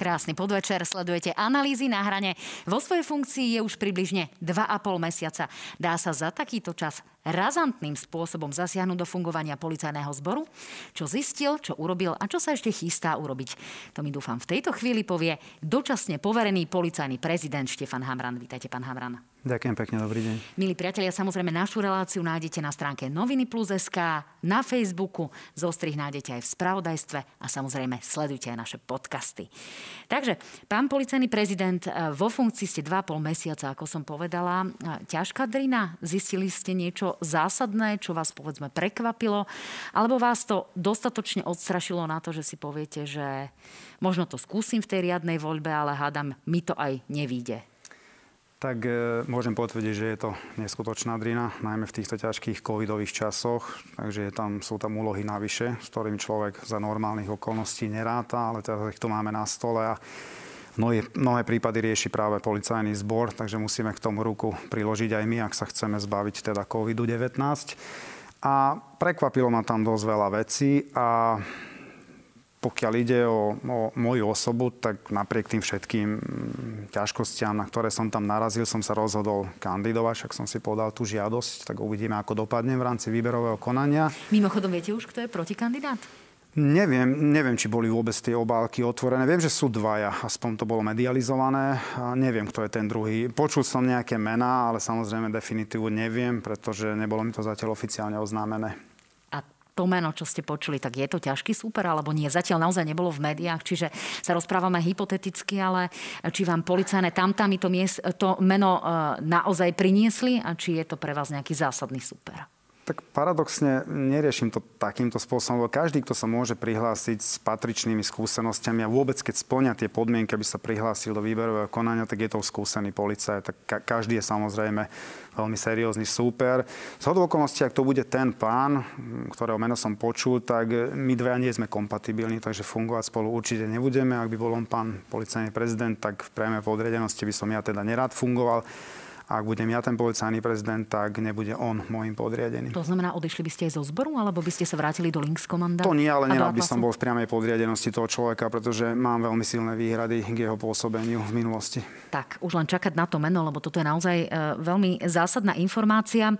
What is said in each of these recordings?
Krásny podvečer, sledujete analýzy na hrane. Vo svojej funkcii je už približne 2,5 mesiaca. Dá sa za takýto čas razantným spôsobom zasiahnuť do fungovania policajného zboru? Čo zistil, čo urobil a čo sa ešte chystá urobiť? To mi dúfam v tejto chvíli povie dočasne poverený policajný prezident Štefan Hamran. Vítajte, pán Hamran. Ďakujem pekne, dobrý deň. Milí priatelia, samozrejme našu reláciu nájdete na stránke Noviny Plus.sk, na Facebooku, zostrih nájdete aj v spravodajstve a samozrejme sledujte aj naše podcasty. Takže, pán policajný prezident, eh, vo funkcii ste 2,5 mesiaca, ako som povedala. Eh, ťažká drina? Zistili ste niečo zásadné, čo vás povedzme prekvapilo? Alebo vás to dostatočne odstrašilo na to, že si poviete, že možno to skúsim v tej riadnej voľbe, ale hádam, mi to aj nevíde? Tak e, môžem potvrdiť, že je to neskutočná drina, najmä v týchto ťažkých covidových časoch. Takže tam, sú tam úlohy navyše, s ktorými človek za normálnych okolností neráta, ale teraz ich tu máme na stole a mnohé, mnohé prípady rieši práve policajný zbor, takže musíme k tomu ruku priložiť aj my, ak sa chceme zbaviť teda COVID-19. A prekvapilo ma tam dosť veľa vecí a pokiaľ ide o, o moju osobu, tak napriek tým všetkým mm, ťažkostiam, na ktoré som tam narazil, som sa rozhodol kandidovať, však som si podal tú žiadosť, tak uvidíme, ako dopadne v rámci výberového konania. Mimochodom, viete už, kto je protikandidát? Neviem, neviem, či boli vôbec tie obálky otvorené. Viem, že sú dvaja, aspoň to bolo medializované. A neviem, kto je ten druhý. Počul som nejaké mená, ale samozrejme definitívu neviem, pretože nebolo mi to zatiaľ oficiálne oznámené to meno, čo ste počuli, tak je to ťažký súper alebo nie? Zatiaľ naozaj nebolo v médiách, čiže sa rozprávame hypoteticky, ale či vám policajné tamtami to, miest, to meno e, naozaj priniesli a či je to pre vás nejaký zásadný súper? Tak paradoxne neriešim to takýmto spôsobom, lebo každý, kto sa môže prihlásiť s patričnými skúsenostiami a vôbec keď splňa tie podmienky, aby sa prihlásil do výberového konania, tak je to skúsený policaj. Tak ka- každý je samozrejme veľmi seriózny súper. Z okolností, ak to bude ten pán, ktorého meno som počul, tak my dvaja nie sme kompatibilní, takže fungovať spolu určite nebudeme. Ak by bol on pán policajný prezident, tak v priamej podriadenosti by som ja teda nerád fungoval ak budem ja ten policajný prezident, tak nebude on môjim podriadený. To znamená, odišli by ste aj zo zboru, alebo by ste sa vrátili do Links komanda? To nie, ale nerád by som bol v priamej podriadenosti toho človeka, pretože mám veľmi silné výhrady k jeho pôsobeniu v minulosti. Tak, už len čakať na to meno, lebo toto je naozaj e, veľmi zásadná informácia.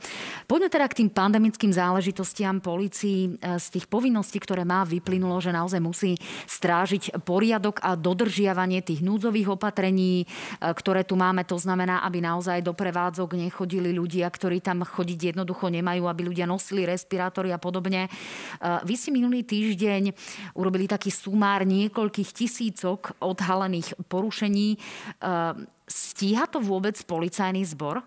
Poďme teda k tým pandemickým záležitostiam policii. E, z tých povinností, ktoré má, vyplynulo, že naozaj musí strážiť poriadok a dodržiavanie tých núdzových opatrení, e, ktoré tu máme. To znamená, aby naozaj do prevádzok nechodili ľudia, ktorí tam chodiť jednoducho nemajú, aby ľudia nosili respirátory a podobne. E, vy ste minulý týždeň urobili taký sumár niekoľkých tisícok odhalených porušení. E, stíha to vôbec policajný zbor?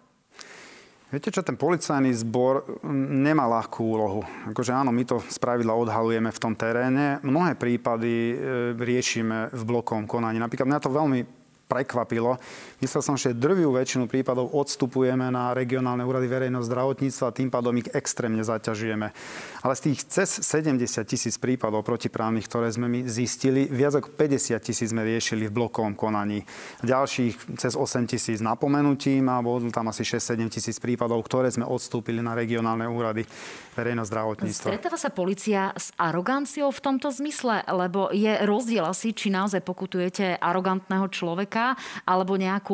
Viete čo, ten policajný zbor nemá ľahkú úlohu. Akože áno, my to spravidla odhalujeme v tom teréne. Mnohé prípady e, riešime v blokom konaní. Napríklad mňa to veľmi prekvapilo. Myslel som, že drvivú väčšinu prípadov odstupujeme na regionálne úrady verejného zdravotníctva tým pádom ich extrémne zaťažujeme. Ale z tých cez 70 tisíc prípadov protiprávnych, ktoré sme my zistili, viac ako 50 tisíc sme riešili v blokovom konaní. Ďalších cez 8 tisíc napomenutím a bolo tam asi 6-7 tisíc prípadov, ktoré sme odstúpili na regionálne úrady verejného zdravotníctva. Stretáva sa policia s aroganciou v tomto zmysle? Lebo je rozdiel asi, či naozaj pokutujete arogantného človeka, alebo nejakú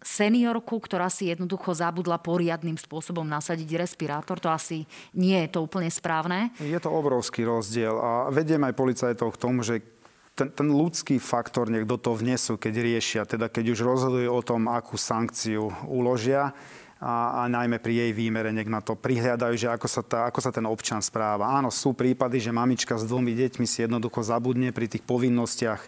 seniorku, ktorá si jednoducho zabudla poriadnym spôsobom nasadiť respirátor. To asi nie je to úplne správne. Je to obrovský rozdiel a vediem aj policajtov k tomu, že ten, ten ľudský faktor do toho vnesú, keď riešia, teda keď už rozhodujú o tom, akú sankciu uložia, a, a najmä pri jej výmere nech na to prihľadajú, že ako sa, tá, ako sa ten občan správa. Áno, sú prípady, že mamička s dvomi deťmi si jednoducho zabudne pri tých povinnostiach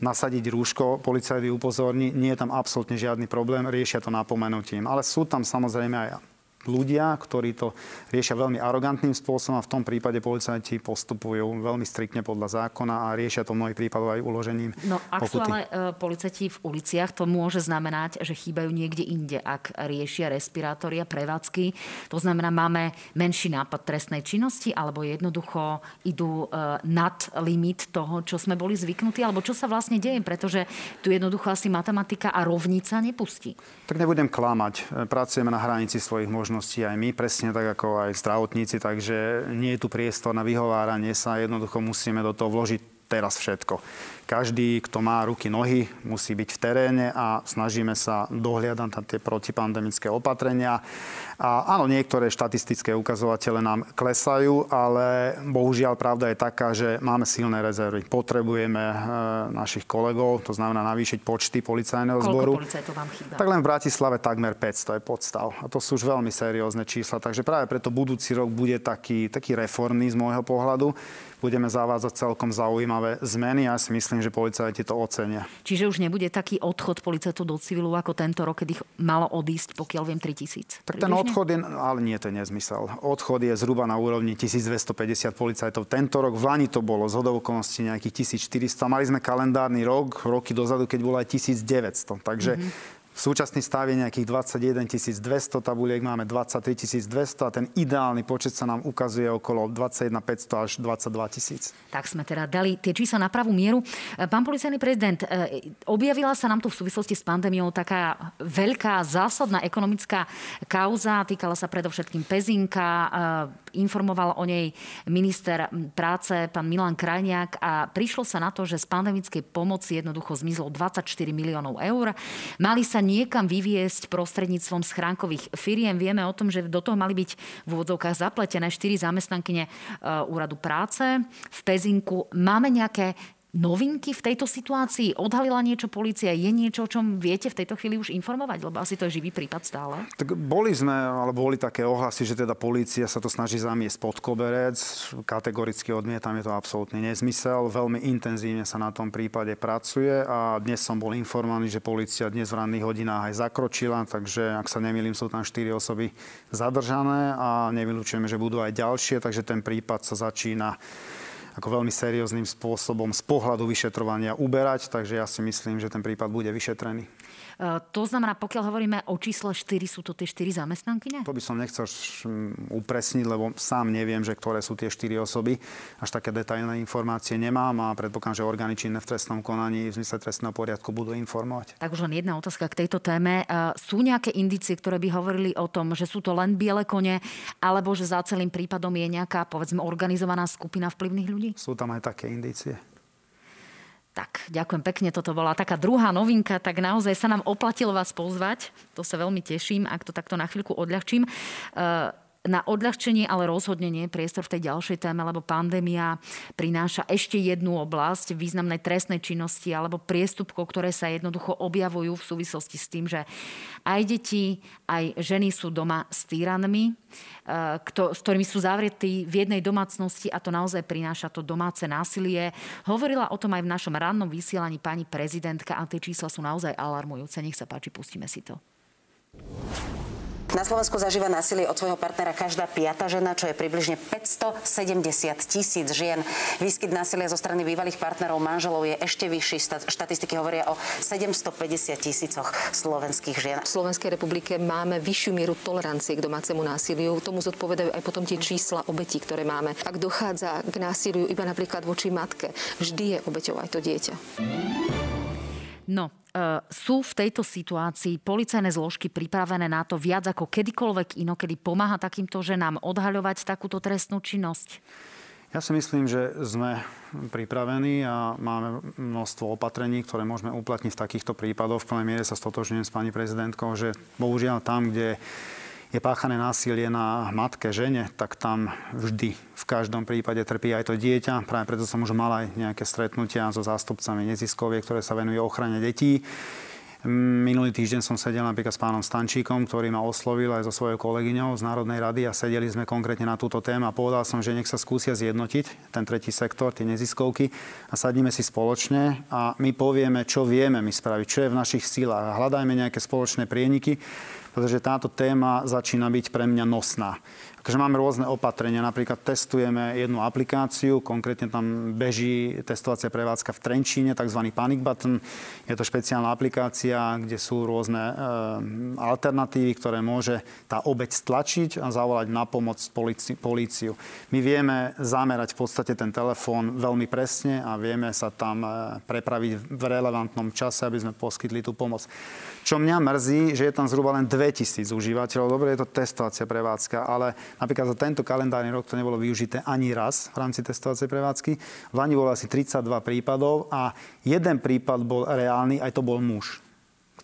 nasadiť rúško, policajt upozorní, nie je tam absolútne žiadny problém, riešia to napomenutím. Ale sú tam samozrejme aj ľudia, ktorí to riešia veľmi arogantným spôsobom a v tom prípade policajti postupujú veľmi striktne podľa zákona a riešia to v mnohých prípadoch aj uložením No ak pokuty. sú ale e, policajti v uliciach, to môže znamenať, že chýbajú niekde inde, ak riešia respirátory a prevádzky. To znamená, máme menší nápad trestnej činnosti alebo jednoducho idú e, nad limit toho, čo sme boli zvyknutí, alebo čo sa vlastne deje, pretože tu jednoducho asi matematika a rovnica nepustí. Tak nebudem klamať. Pracujeme na hranici svojich možností možnosti aj my, presne tak ako aj zdravotníci, takže nie je tu priestor na vyhováranie sa, jednoducho musíme do toho vložiť teraz všetko. Každý, kto má ruky, nohy, musí byť v teréne a snažíme sa dohliadať na tie protipandemické opatrenia. A áno, niektoré štatistické ukazovatele nám klesajú, ale bohužiaľ pravda je taká, že máme silné rezervy. Potrebujeme e, našich kolegov, to znamená navýšiť počty policajného Koľko zboru. vám chýba? Tak len v Bratislave takmer 500 je podstav. A to sú už veľmi seriózne čísla. Takže práve preto budúci rok bude taký, taký reformný z môjho pohľadu budeme zavádzať celkom zaujímavé zmeny ja si myslím, že policajti to ocenia. Čiže už nebude taký odchod policajtov do civilu ako tento rok, kedy ich malo odísť, pokiaľ viem, 3000. Tak ten odchod je, ale nie, to je nezmysel. Odchod je zhruba na úrovni 1250 policajtov. Tento rok v Lani to bolo z hodovkonosti nejakých 1400. Mali sme kalendárny rok, roky dozadu, keď bolo aj 1900. Takže mm-hmm. Súčasný stav je nejakých 21 200 tabuliek, máme 23 200 a ten ideálny počet sa nám ukazuje okolo 21 500 až 22 tisíc. Tak sme teda dali tie čísla na pravú mieru. Pán policajný prezident, e, objavila sa nám tu v súvislosti s pandémiou taká veľká zásadná ekonomická kauza, týkala sa predovšetkým Pezinka, e, informoval o nej minister práce, pán Milan Krajniak a prišlo sa na to, že z pandemickej pomoci jednoducho zmizlo 24 miliónov eur. Mali sa niekam vyviesť prostredníctvom schránkových firiem. Vieme o tom, že do toho mali byť v úvodzovkách zapletené štyri zamestnankyne e, úradu práce v Pezinku. Máme nejaké novinky v tejto situácii? Odhalila niečo policia? Je niečo, o čom viete v tejto chvíli už informovať? Lebo asi to je živý prípad stále. Tak boli sme, alebo boli také ohlasy, že teda polícia sa to snaží zamiesť pod koberec. Kategoricky odmietam, je to absolútny nezmysel. Veľmi intenzívne sa na tom prípade pracuje a dnes som bol informovaný, že policia dnes v ranných hodinách aj zakročila, takže ak sa nemýlim, sú tam 4 osoby zadržané a nevylučujeme, že budú aj ďalšie, takže ten prípad sa začína ako veľmi serióznym spôsobom z pohľadu vyšetrovania uberať, takže ja si myslím, že ten prípad bude vyšetrený. E, to znamená, pokiaľ hovoríme o čísle 4, sú to tie 4 zamestnankyne? To by som nechcel upresniť, lebo sám neviem, že ktoré sú tie 4 osoby. Až také detailné informácie nemám a predpokladám, že orgány činné v trestnom konaní v zmysle trestného poriadku budú informovať. Tak už len jedna otázka k tejto téme. E, sú nejaké indície, ktoré by hovorili o tom, že sú to len biele kone, alebo že za celým prípadom je nejaká, povedzme, organizovaná skupina vplyvných ľudí? Sú tam aj také indície. Tak, ďakujem pekne, toto bola taká druhá novinka, tak naozaj sa nám oplatilo vás pozvať. To sa veľmi teším, ak to takto na chvíľku odľahčím. Uh, na odľahčenie, ale rozhodne nie priestor v tej ďalšej téme, lebo pandémia prináša ešte jednu oblasť významnej trestnej činnosti alebo priestupkov, ktoré sa jednoducho objavujú v súvislosti s tým, že aj deti, aj ženy sú doma s týranmi, eh, s ktorými sú zavretí v jednej domácnosti a to naozaj prináša to domáce násilie. Hovorila o tom aj v našom rannom vysielaní pani prezidentka a tie čísla sú naozaj alarmujúce. Nech sa páči, pustíme si to. Na Slovensku zažíva násilie od svojho partnera každá piata žena, čo je približne 570 tisíc žien. Výskyt násilia zo strany bývalých partnerov manželov je ešte vyšší. Štatistiky hovoria o 750 tisícoch slovenských žien. V Slovenskej republike máme vyššiu mieru tolerancie k domácemu násiliu. Tomu zodpovedajú aj potom tie čísla obetí, ktoré máme. Ak dochádza k násiliu iba napríklad voči matke, vždy je obeťou aj to dieťa. No, sú v tejto situácii policajné zložky pripravené na to viac ako kedykoľvek inokedy pomáha takýmto ženám odhaľovať takúto trestnú činnosť? Ja si myslím, že sme pripravení a máme množstvo opatrení, ktoré môžeme uplatniť v takýchto prípadoch. V plnej miere sa stotožňujem s pani prezidentkou, že bohužiaľ tam, kde je páchané násilie na matke, žene, tak tam vždy, v každom prípade trpí aj to dieťa. Práve preto som už mal aj nejaké stretnutia so zástupcami neziskoviek, ktoré sa venujú ochrane detí. Minulý týždeň som sedel napríklad s pánom Stančíkom, ktorý ma oslovil aj so svojou kolegyňou z Národnej rady a sedeli sme konkrétne na túto tému a povedal som, že nech sa skúsia zjednotiť ten tretí sektor, tie neziskovky a sadíme si spoločne a my povieme, čo vieme my spraviť, čo je v našich silách a hľadajme nejaké spoločné prieniky, pretože táto téma začína byť pre mňa nosná. Takže máme rôzne opatrenia. Napríklad testujeme jednu aplikáciu, konkrétne tam beží testovacia prevádzka v Trenčíne, tzv. Panic Button. Je to špeciálna aplikácia, kde sú rôzne e, alternatívy, ktoré môže tá obeď stlačiť a zavolať na pomoc políciu. My vieme zamerať v podstate ten telefón veľmi presne a vieme sa tam e, prepraviť v relevantnom čase, aby sme poskytli tú pomoc. Čo mňa mrzí, že je tam zhruba len 2000 užívateľov. Dobre, je to testovacia prevádzka, ale Napríklad za tento kalendárny rok to nebolo využité ani raz v rámci testovacej prevádzky. V Lani bolo asi 32 prípadov a jeden prípad bol reálny, aj to bol muž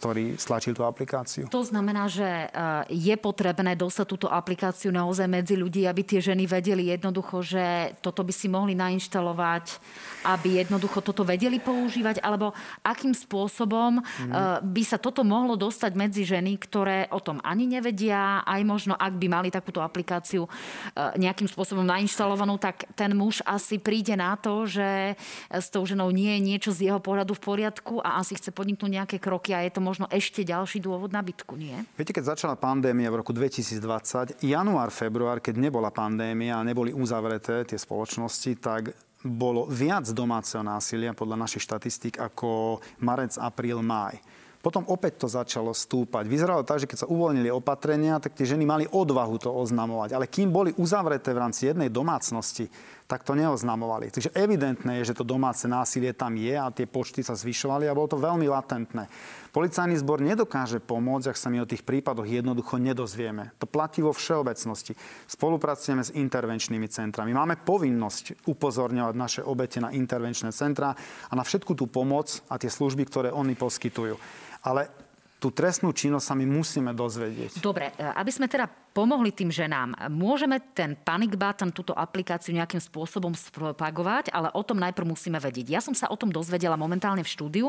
ktorý stlačil tú aplikáciu. To znamená, že e, je potrebné dostať túto aplikáciu naozaj medzi ľudí, aby tie ženy vedeli jednoducho, že toto by si mohli nainštalovať, aby jednoducho toto vedeli používať, alebo akým spôsobom mm. by sa toto mohlo dostať medzi ženy, ktoré o tom ani nevedia, aj možno, ak by mali takúto aplikáciu e, nejakým spôsobom nainštalovanú, tak ten muž asi príde na to, že s tou ženou nie je niečo z jeho pohľadu v poriadku a asi chce podniknúť nejaké kroky a je to možno ešte ďalší dôvod na bitku, nie? Viete, keď začala pandémia v roku 2020, január, február, keď nebola pandémia a neboli uzavreté tie spoločnosti, tak bolo viac domáceho násilia podľa našich štatistík ako marec, apríl, máj. Potom opäť to začalo stúpať. Vyzeralo tak, že keď sa uvoľnili opatrenia, tak tie ženy mali odvahu to oznamovať. Ale kým boli uzavreté v rámci jednej domácnosti, tak to neoznamovali. Takže evidentné je, že to domáce násilie tam je a tie počty sa zvyšovali a bolo to veľmi latentné. Policajný zbor nedokáže pomôcť, ak sa my o tých prípadoch jednoducho nedozvieme. To platí vo všeobecnosti. Spolupracujeme s intervenčnými centrami. Máme povinnosť upozorňovať naše obete na intervenčné centra a na všetku tú pomoc a tie služby, ktoré oni poskytujú. Ale tú trestnú činnosť sa my musíme dozvedieť. Dobre, e, aby sme teda pomohli tým ženám, môžeme ten panic button, túto aplikáciu nejakým spôsobom spropagovať, ale o tom najprv musíme vedieť. Ja som sa o tom dozvedela momentálne v štúdiu.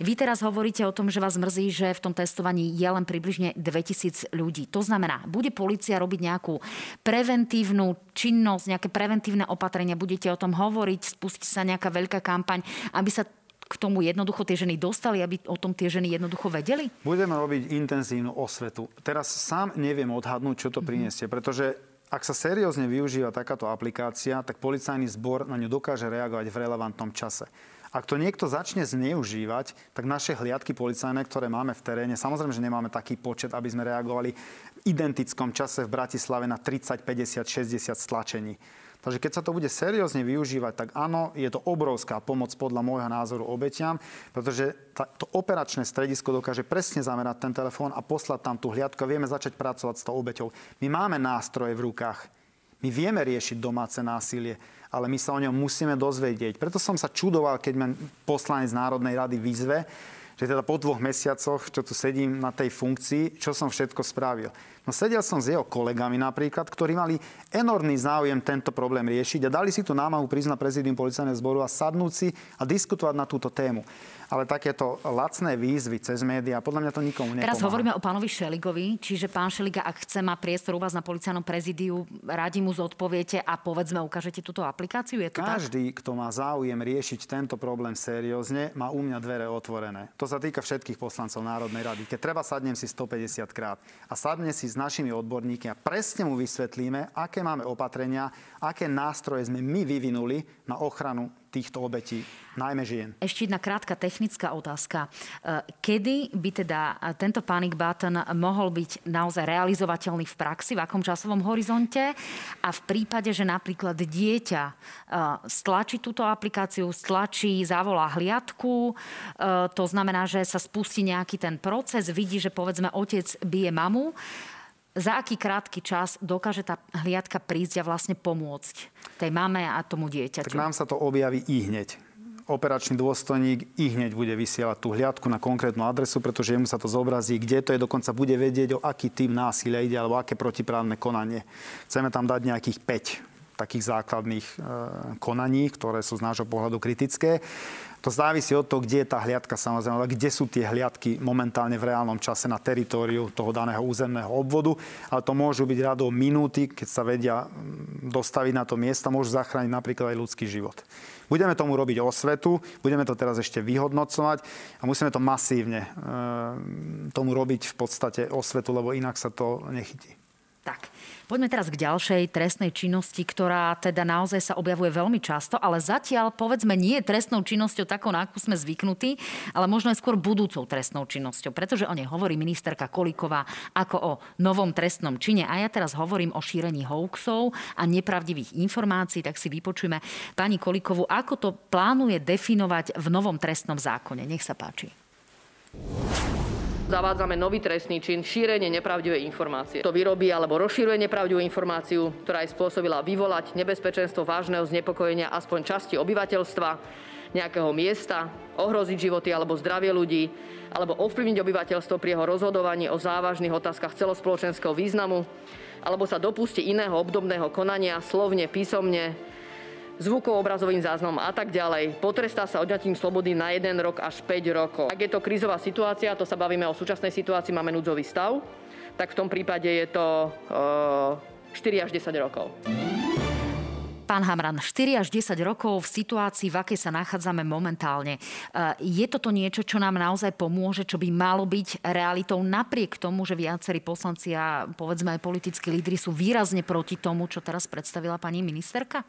Vy teraz hovoríte o tom, že vás mrzí, že v tom testovaní je len približne 2000 ľudí. To znamená, bude policia robiť nejakú preventívnu činnosť, nejaké preventívne opatrenia, budete o tom hovoriť, spustí sa nejaká veľká kampaň, aby sa k tomu jednoducho tie ženy dostali, aby o tom tie ženy jednoducho vedeli? Budeme robiť intenzívnu osvetu. Teraz sám neviem odhadnúť, čo to priniesie, pretože ak sa seriózne využíva takáto aplikácia, tak policajný zbor na ňu dokáže reagovať v relevantnom čase. Ak to niekto začne zneužívať, tak naše hliadky policajné, ktoré máme v teréne, samozrejme, že nemáme taký počet, aby sme reagovali v identickom čase v Bratislave na 30, 50, 60 stlačení. Takže keď sa to bude seriózne využívať, tak áno, je to obrovská pomoc podľa môjho názoru obetiam, pretože to operačné stredisko dokáže presne zamerať ten telefón a poslať tam tú hliadku a vieme začať pracovať s tou obeťou. My máme nástroje v rukách. My vieme riešiť domáce násilie, ale my sa o ňom musíme dozvedieť. Preto som sa čudoval, keď ma poslanec Národnej rady vyzve, že teda po dvoch mesiacoch, čo tu sedím na tej funkcii, čo som všetko spravil. No sedel som s jeho kolegami napríklad, ktorí mali enormný záujem tento problém riešiť a dali si tu námahu prísť na prezidium policajného zboru a sadnúť si a diskutovať na túto tému ale takéto lacné výzvy cez médiá, podľa mňa to nikomu nepomáha. Teraz hovoríme o pánovi Šeligovi, čiže pán Šeliga, ak chce má priestor u vás na policajnom prezidiu, radi mu zodpoviete a povedzme ukážete túto aplikáciu? Je to Každý, tak? kto má záujem riešiť tento problém seriózne, má u mňa dvere otvorené. To sa týka všetkých poslancov Národnej rady. Keď treba, sadnem si 150 krát a sadne si s našimi odborníkmi a presne mu vysvetlíme, aké máme opatrenia, aké nástroje sme my vyvinuli na ochranu týchto obetí, najmä žien. Ešte jedna krátka technická otázka. E, kedy by teda tento panic button mohol byť naozaj realizovateľný v praxi, v akom časovom horizonte a v prípade, že napríklad dieťa e, stlačí túto aplikáciu, stlačí, zavolá hliadku, e, to znamená, že sa spustí nejaký ten proces, vidí, že povedzme otec bije mamu, za aký krátky čas dokáže tá hliadka prísť a vlastne pomôcť tej mame a tomu dieťaťu? Tak nám sa to objaví i hneď. Operačný dôstojník i hneď bude vysielať tú hliadku na konkrétnu adresu, pretože jemu sa to zobrazí, kde to je, dokonca bude vedieť, o aký tým násilia ide alebo aké protiprávne konanie. Chceme tam dať nejakých 5 takých základných e, konaní, ktoré sú z nášho pohľadu kritické. To závisí od toho, kde je tá hliadka samozrejme, ale kde sú tie hliadky momentálne v reálnom čase na teritóriu toho daného územného obvodu. Ale to môžu byť radou minúty, keď sa vedia dostaviť na to miesta, môžu zachrániť napríklad aj ľudský život. Budeme tomu robiť osvetu, budeme to teraz ešte vyhodnocovať a musíme to masívne e, tomu robiť v podstate osvetu, lebo inak sa to nechytí. Poďme teraz k ďalšej trestnej činnosti, ktorá teda naozaj sa objavuje veľmi často, ale zatiaľ povedzme nie je trestnou činnosťou takou, na akú sme zvyknutí, ale možno aj skôr budúcou trestnou činnosťou, pretože o nej hovorí ministerka Kolíková ako o novom trestnom čine. A ja teraz hovorím o šírení hoaxov a nepravdivých informácií, tak si vypočujeme pani Kolíkovú, ako to plánuje definovať v novom trestnom zákone. Nech sa páči. Zavádzame nový trestný čin šírenie nepravdivej informácie. To vyrobí alebo rozšíruje nepravdivú informáciu, ktorá aj spôsobila vyvolať nebezpečenstvo vážneho znepokojenia aspoň časti obyvateľstva, nejakého miesta, ohroziť životy alebo zdravie ľudí, alebo ovplyvniť obyvateľstvo pri jeho rozhodovaní o závažných otázkach celospoločenského významu, alebo sa dopustí iného obdobného konania slovne, písomne, zvukov, obrazovým záznamom a tak ďalej. Potrestá sa odňatím slobody na 1 rok až 5 rokov. Ak je to krízová situácia, to sa bavíme o súčasnej situácii, máme núdzový stav, tak v tom prípade je to uh, 4 až 10 rokov. Pán Hamran, 4 až 10 rokov v situácii, v akej sa nachádzame momentálne. Uh, je toto niečo, čo nám naozaj pomôže, čo by malo byť realitou napriek tomu, že viacerí poslanci a povedzme aj politickí lídry sú výrazne proti tomu, čo teraz predstavila pani ministerka?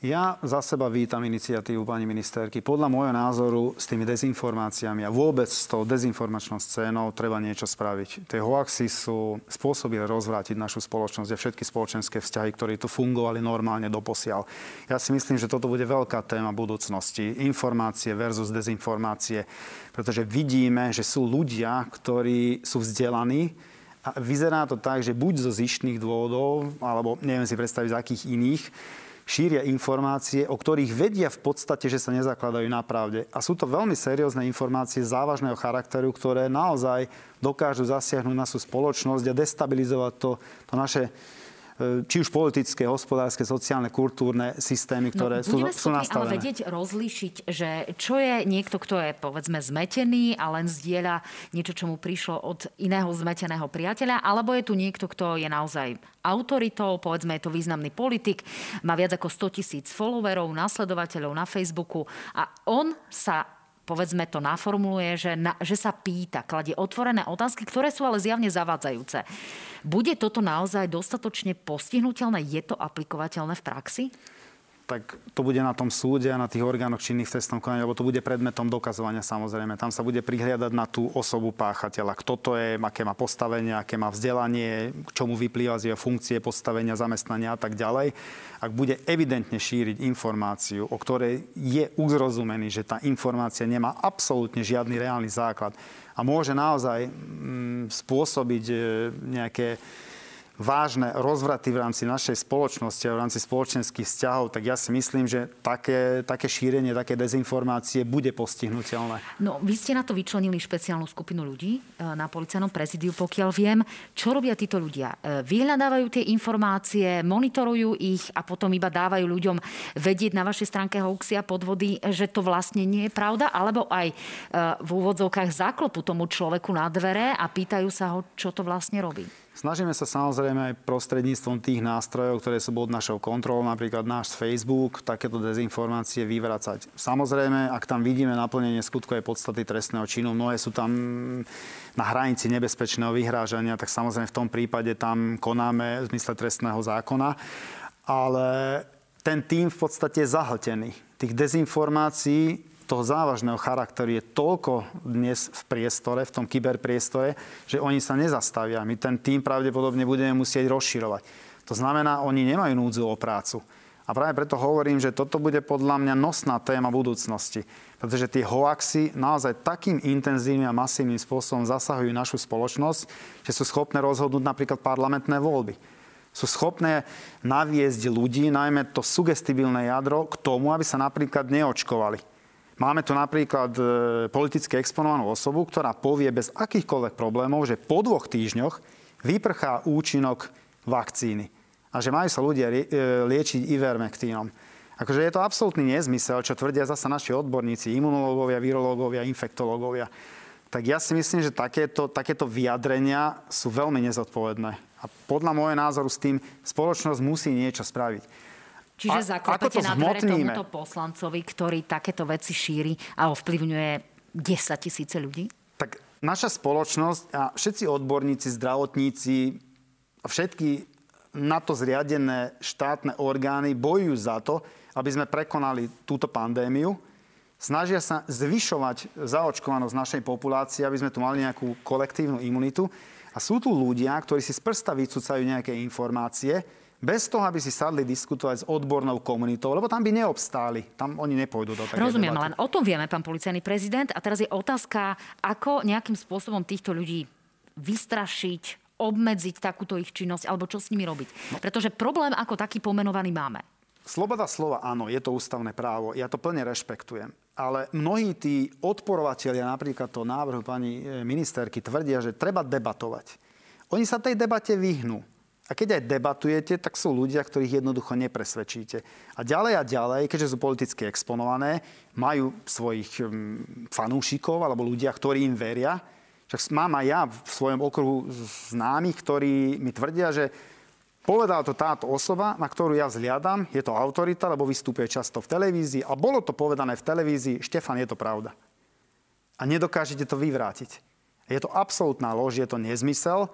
Ja za seba vítam iniciatívu pani ministerky. Podľa môjho názoru s tými dezinformáciami a vôbec s tou dezinformačnou scénou treba niečo spraviť. Tie hoaxy sú spôsoby rozvrátiť našu spoločnosť a všetky spoločenské vzťahy, ktoré tu fungovali normálne doposiaľ. Ja si myslím, že toto bude veľká téma budúcnosti. Informácie versus dezinformácie. Pretože vidíme, že sú ľudia, ktorí sú vzdelaní, a vyzerá to tak, že buď zo zištných dôvodov, alebo neviem si predstaviť z akých iných, šíria informácie, o ktorých vedia v podstate, že sa nezakladajú na pravde. A sú to veľmi seriózne informácie závažného charakteru, ktoré naozaj dokážu zasiahnuť našu spoločnosť a destabilizovať to, to naše či už politické, hospodárske, sociálne, kultúrne systémy, no, ktoré no, sú, sú nastavené. ale vedieť rozlíšiť, že čo je niekto, kto je povedzme zmetený a len zdieľa niečo, čo mu prišlo od iného zmeteného priateľa, alebo je tu niekto, kto je naozaj autoritou, povedzme je to významný politik, má viac ako 100 tisíc followerov, nasledovateľov na Facebooku a on sa povedzme to naformuluje, že, na, že sa pýta, kladie otvorené otázky, ktoré sú ale zjavne zavádzajúce. Bude toto naozaj dostatočne postihnutelné? Je to aplikovateľné v praxi? Tak to bude na tom súde a na tých orgánoch činných v trestnom konaní, lebo to bude predmetom dokazovania samozrejme. Tam sa bude prihliadať na tú osobu páchateľa. Kto to je, aké má postavenie, aké má vzdelanie, k čomu vyplýva z jeho funkcie, postavenia, zamestnania a tak ďalej. Ak bude evidentne šíriť informáciu, o ktorej je uzrozumený, že tá informácia nemá absolútne žiadny reálny základ a môže naozaj mm, spôsobiť e, nejaké vážne rozvraty v rámci našej spoločnosti a v rámci spoločenských vzťahov, tak ja si myslím, že také, také šírenie, také dezinformácie bude postihnutelné. No, vy ste na to vyčlenili špeciálnu skupinu ľudí e, na policajnom prezidiu, pokiaľ viem. Čo robia títo ľudia? E, vyhľadávajú tie informácie, monitorujú ich a potom iba dávajú ľuďom vedieť na vašej stránke hoaxy a podvody, že to vlastne nie je pravda, alebo aj e, v úvodzovkách záklopu tomu človeku na dvere a pýtajú sa ho, čo to vlastne robí. Snažíme sa samozrejme aj prostredníctvom tých nástrojov, ktoré sú pod našou kontrolou, napríklad náš Facebook, takéto dezinformácie vyvracať. Samozrejme, ak tam vidíme naplnenie skutkovej podstaty trestného činu, mnohé sú tam na hranici nebezpečného vyhrážania, tak samozrejme v tom prípade tam konáme v zmysle trestného zákona. Ale ten tým v podstate je zahltený. Tých dezinformácií toho závažného charakteru je toľko dnes v priestore, v tom kyberpriestore, že oni sa nezastavia. My ten tým pravdepodobne budeme musieť rozširovať. To znamená, oni nemajú núdzu o prácu. A práve preto hovorím, že toto bude podľa mňa nosná téma budúcnosti. Pretože tie hoaxy naozaj takým intenzívnym a masívnym spôsobom zasahujú našu spoločnosť, že sú schopné rozhodnúť napríklad parlamentné voľby. Sú schopné naviesť ľudí, najmä to sugestibilné jadro, k tomu, aby sa napríklad neočkovali. Máme tu napríklad e, politicky exponovanú osobu, ktorá povie bez akýchkoľvek problémov, že po dvoch týždňoch vyprchá účinok vakcíny a že majú sa ľudia e, liečiť ivermektínom. Akože je to absolútny nezmysel, čo tvrdia zasa naši odborníci, imunológovia, virológovia, infektológovia. Tak ja si myslím, že takéto, takéto vyjadrenia sú veľmi nezodpovedné. A podľa môjho názoru s tým spoločnosť musí niečo spraviť. Čiže zaklopete na dvere tomuto poslancovi, ktorý takéto veci šíri a ovplyvňuje 10 tisíce ľudí? Tak naša spoločnosť a všetci odborníci, zdravotníci a všetky na to zriadené štátne orgány bojujú za to, aby sme prekonali túto pandémiu. Snažia sa zvyšovať zaočkovanosť našej populácie, aby sme tu mali nejakú kolektívnu imunitu. A sú tu ľudia, ktorí si z prsta vycúcajú nejaké informácie, bez toho, aby si sadli diskutovať s odbornou komunitou, lebo tam by neobstáli. Tam oni nepôjdu do takej Rozumiem, debaty. len o tom vieme, pán policajný prezident. A teraz je otázka, ako nejakým spôsobom týchto ľudí vystrašiť, obmedziť takúto ich činnosť, alebo čo s nimi robiť. No. Pretože problém ako taký pomenovaný máme. Sloboda slova, áno, je to ústavné právo. Ja to plne rešpektujem. Ale mnohí tí odporovatelia napríklad to návrhu pani e, ministerky tvrdia, že treba debatovať. Oni sa tej debate vyhnú. A keď aj debatujete, tak sú ľudia, ktorých jednoducho nepresvedčíte. A ďalej a ďalej, keďže sú politicky exponované, majú svojich mm, fanúšikov alebo ľudia, ktorí im veria. Však mám aj ja v svojom okruhu známych, ktorí mi tvrdia, že povedal to táto osoba, na ktorú ja vzliadam, je to autorita, lebo vystupuje často v televízii a bolo to povedané v televízii, Štefan, je to pravda. A nedokážete to vyvrátiť. Je to absolútna lož, je to nezmysel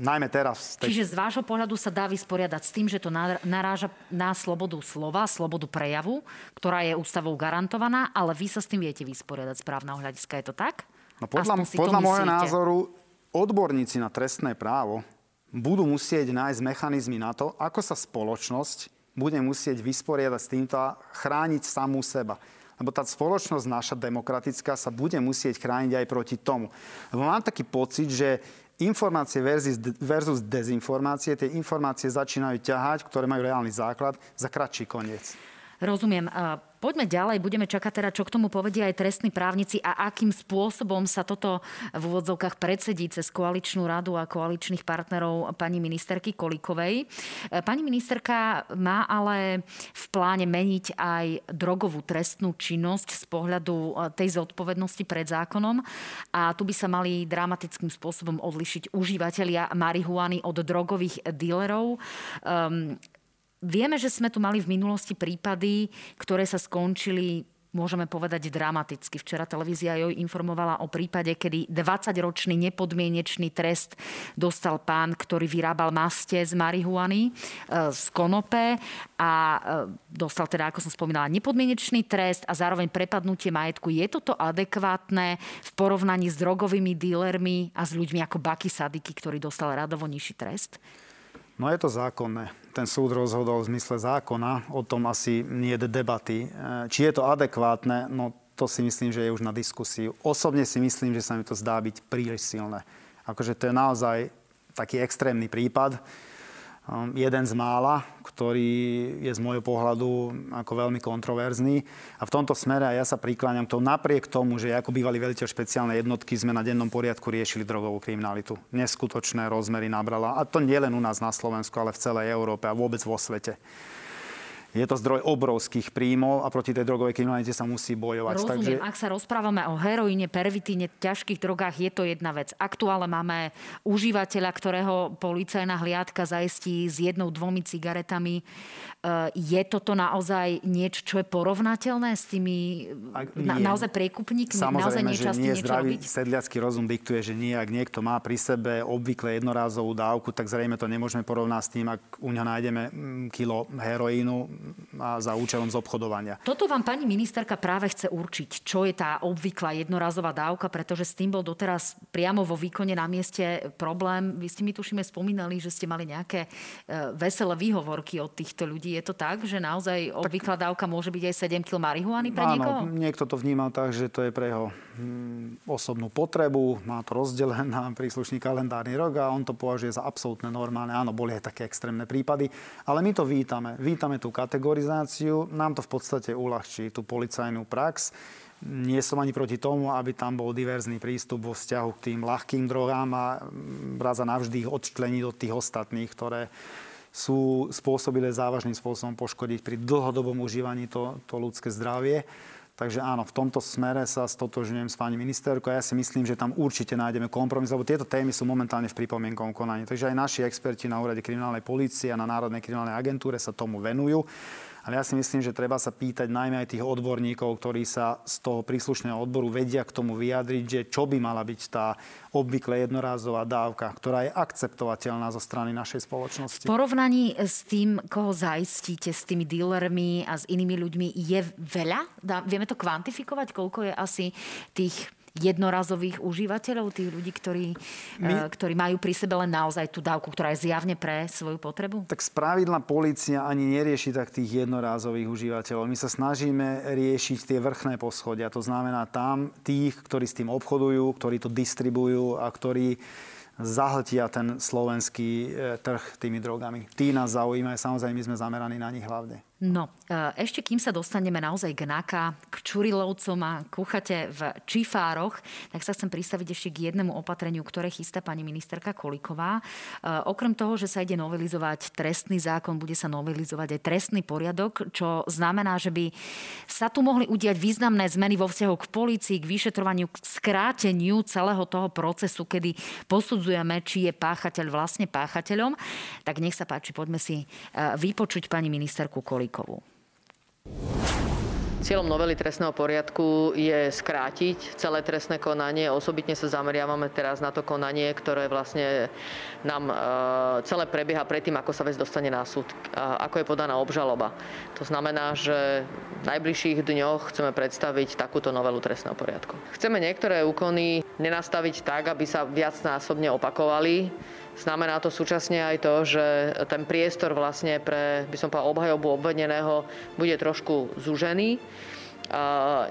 najmä teraz. Tej... Čiže z vášho pohľadu sa dá vysporiadať s tým, že to naráža na slobodu slova, slobodu prejavu, ktorá je ústavou garantovaná, ale vy sa s tým viete vysporiadať z právneho hľadiska. Je to tak? No podľa, podľa môjho názoru odborníci na trestné právo budú musieť nájsť mechanizmy na to, ako sa spoločnosť bude musieť vysporiadať s týmto a chrániť samú seba. Lebo tá spoločnosť naša demokratická sa bude musieť chrániť aj proti tomu. Lebo mám taký pocit, že informácie versus, versus dezinformácie, tie informácie začínajú ťahať, ktoré majú reálny základ, za kratší koniec. Rozumiem. Poďme ďalej, budeme čakať teda, čo k tomu povedia aj trestní právnici a akým spôsobom sa toto v úvodzovkách predsedí cez koaličnú radu a koaličných partnerov pani ministerky Kolikovej. Pani ministerka má ale v pláne meniť aj drogovú trestnú činnosť z pohľadu e, tej zodpovednosti pred zákonom a tu by sa mali dramatickým spôsobom odlišiť užívateľia marihuany od drogových dílerov. Um, Vieme, že sme tu mali v minulosti prípady, ktoré sa skončili môžeme povedať dramaticky. Včera televízia joj informovala o prípade, kedy 20-ročný nepodmienečný trest dostal pán, ktorý vyrábal maste z marihuany, e, z konope a e, dostal teda, ako som spomínala, nepodmienečný trest a zároveň prepadnutie majetku. Je toto adekvátne v porovnaní s drogovými dílermi a s ľuďmi ako Baky Sadiky, ktorý dostal radovo nižší trest? No je to zákonné. Ten súd rozhodol v zmysle zákona, o tom asi nie je debaty. E, či je to adekvátne, no to si myslím, že je už na diskusiu. Osobne si myslím, že sa mi to zdá byť príliš silné. Akože to je naozaj taký extrémny prípad. Um, jeden z mála, ktorý je z môjho pohľadu ako veľmi kontroverzný. A v tomto smere ja sa prikláňam to napriek tomu, že ako bývali veliteľ špeciálnej jednotky sme na dennom poriadku riešili drogovú kriminalitu. Neskutočné rozmery nabrala. A to nie len u nás na Slovensku, ale v celej Európe a vôbec vo svete je to zdroj obrovských príjmov a proti tej drogovej kriminalite sa musí bojovať. Rozumiem, Takže... ak sa rozprávame o heroíne, pervitíne, ťažkých drogách, je to jedna vec. Aktuálne máme užívateľa, ktorého policajná hliadka zaistí s jednou, dvomi cigaretami. Eh, je toto naozaj niečo, čo je porovnateľné s tými ak, na, naozaj priekupníkmi? Samozrejme, naozaj že nie zdravý robiť? sedliacký rozum diktuje, že nie, ak niekto má pri sebe obvykle jednorázovú dávku, tak zrejme to nemôžeme porovnať s tým, ak u ňa nájdeme mm, kilo heroínu a za účelom zobchodovania. Toto vám pani ministerka práve chce určiť, čo je tá obvyklá jednorazová dávka, pretože s tým bol doteraz priamo vo výkone na mieste problém. Vy ste mi tušíme spomínali, že ste mali nejaké eh, veselé výhovorky od týchto ľudí. Je to tak, že naozaj obvyklá dávka môže byť aj 7 kg marihuany pre áno, niekoho? niekto to vnímal tak, že to je pre jeho hm, osobnú potrebu, má to rozdelené na príslušný kalendárny rok a on to považuje za absolútne normálne. Áno, boli aj také extrémne prípady, ale my to vítame. Vítame tú kategorizáciu, nám to v podstate uľahčí tú policajnú prax nie som ani proti tomu, aby tam bol diverzný prístup vo vzťahu k tým ľahkým drogám a hm, raz a navždy ich odčleniť od tých ostatných, ktoré sú spôsobile závažným spôsobom poškodiť pri dlhodobom užívaní to, to ľudské zdravie. Takže áno, v tomto smere sa stotožňujem s pani ministerkou a ja si myslím, že tam určite nájdeme kompromis, lebo tieto témy sú momentálne v pripomienkom konaní. Takže aj naši experti na úrade kriminálnej policie a na Národnej kriminálnej agentúre sa tomu venujú. Ale ja si myslím, že treba sa pýtať najmä aj tých odborníkov, ktorí sa z toho príslušného odboru vedia k tomu vyjadriť, že čo by mala byť tá obvykle jednorázová dávka, ktorá je akceptovateľná zo strany našej spoločnosti. V porovnaní s tým, koho zaistíte, s tými dílermi a s inými ľuďmi, je veľa? Vieme to kvantifikovať, koľko je asi tých jednorazových užívateľov, tých ľudí, ktorí, My... ktorí majú pri sebe len naozaj tú dávku, ktorá je zjavne pre svoju potrebu? Tak spravidla policia ani nerieši tak tých jednorázových užívateľov. My sa snažíme riešiť tie vrchné poschodia. To znamená tam tých, ktorí s tým obchodujú, ktorí to distribujú a ktorí zahltia ten slovenský e, trh tými drogami. Tí nás zaujímajú, samozrejme my sme zameraní na nich hlavne. No, e, ešte kým sa dostaneme naozaj k NAKA, k Čurilovcom a kuchate v Čifároch, tak sa chcem pristaviť ešte k jednému opatreniu, ktoré chystá pani ministerka Koliková. E, okrem toho, že sa ide novelizovať trestný zákon, bude sa novelizovať aj trestný poriadok, čo znamená, že by sa tu mohli udiať významné zmeny vo vzťahu k policii, k vyšetrovaniu, k skráteniu celého toho procesu, kedy posudzujeme, či je páchateľ vlastne páchateľom. Tak nech sa páči, poďme si e, vypočuť pani ministerku Kolikovú. Kolíkovú. Cieľom novely trestného poriadku je skrátiť celé trestné konanie. Osobitne sa zameriavame teraz na to konanie, ktoré vlastne nám e, celé prebieha predtým, ako sa vec dostane na súd, ako je podaná obžaloba. To znamená, že v najbližších dňoch chceme predstaviť takúto novelu trestného poriadku. Chceme niektoré úkony nenastaviť tak, aby sa viacnásobne opakovali Znamená to súčasne aj to, že ten priestor vlastne pre, by som povedal, obhajobu obvedeného bude trošku zúžený.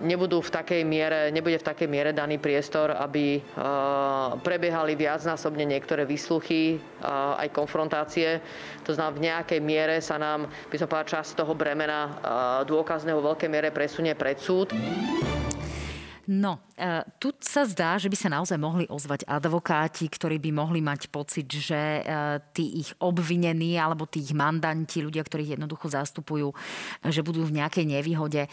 Nebudú v takej miere, nebude v takej miere daný priestor, aby prebiehali viacnásobne niektoré výsluchy, aj konfrontácie. To znamená, v nejakej miere sa nám, by som povedal, časť toho bremena dôkazného v veľkej miere presunie pred súd. No, e, tu sa zdá, že by sa naozaj mohli ozvať advokáti, ktorí by mohli mať pocit, že e, tí ich obvinení alebo tí ich mandanti, ľudia, ktorých jednoducho zastupujú, že budú v nejakej nevýhode. E,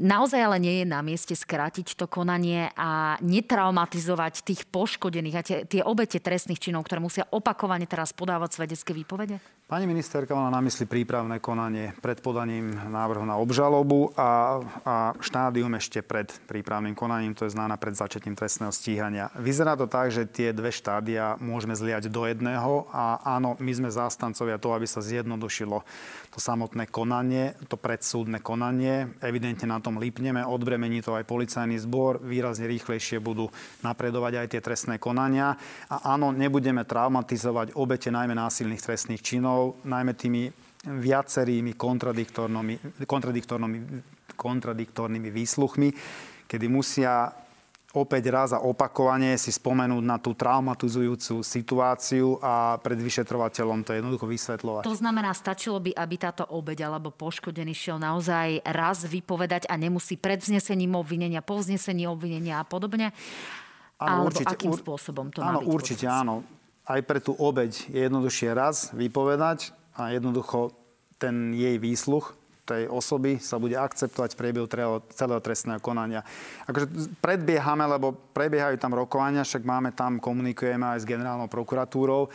naozaj ale nie je na mieste skrátiť to konanie a netraumatizovať tých poškodených a tie, tie obete trestných činov, ktoré musia opakovane teraz podávať svedecké výpovede? Pani ministerka mala na mysli prípravné konanie pred podaním návrhu na obžalobu a, a štádium ešte pred prípravným konaním, to je znána pred začetím trestného stíhania. Vyzerá to tak, že tie dve štádia môžeme zliať do jedného a áno, my sme zástancovia toho, aby sa zjednodušilo to samotné konanie, to predsúdne konanie. Evidentne na tom lípneme, odbremení to aj policajný zbor, výrazne rýchlejšie budú napredovať aj tie trestné konania. A áno, nebudeme traumatizovať obete najmä násilných trestných činov, občanov, najmä tými viacerými kontradiktornými, kontradiktornými, kontradiktornými výsluchmi, kedy musia opäť raz a opakovane si spomenúť na tú traumatizujúcu situáciu a pred vyšetrovateľom to jednoducho vysvetľovať. To znamená, stačilo by, aby táto obeď alebo poškodený šiel naozaj raz vypovedať a nemusí pred vznesením obvinenia, po vznesení obvinenia a podobne? Áno, alebo určite, akým spôsobom to áno, má byť? určite áno aj pre tú obeď je jednoduchšie raz vypovedať a jednoducho ten jej výsluch tej osoby sa bude akceptovať v priebehu celého trestného konania. Akože predbiehame, lebo prebiehajú tam rokovania, však máme tam, komunikujeme aj s generálnou prokuratúrou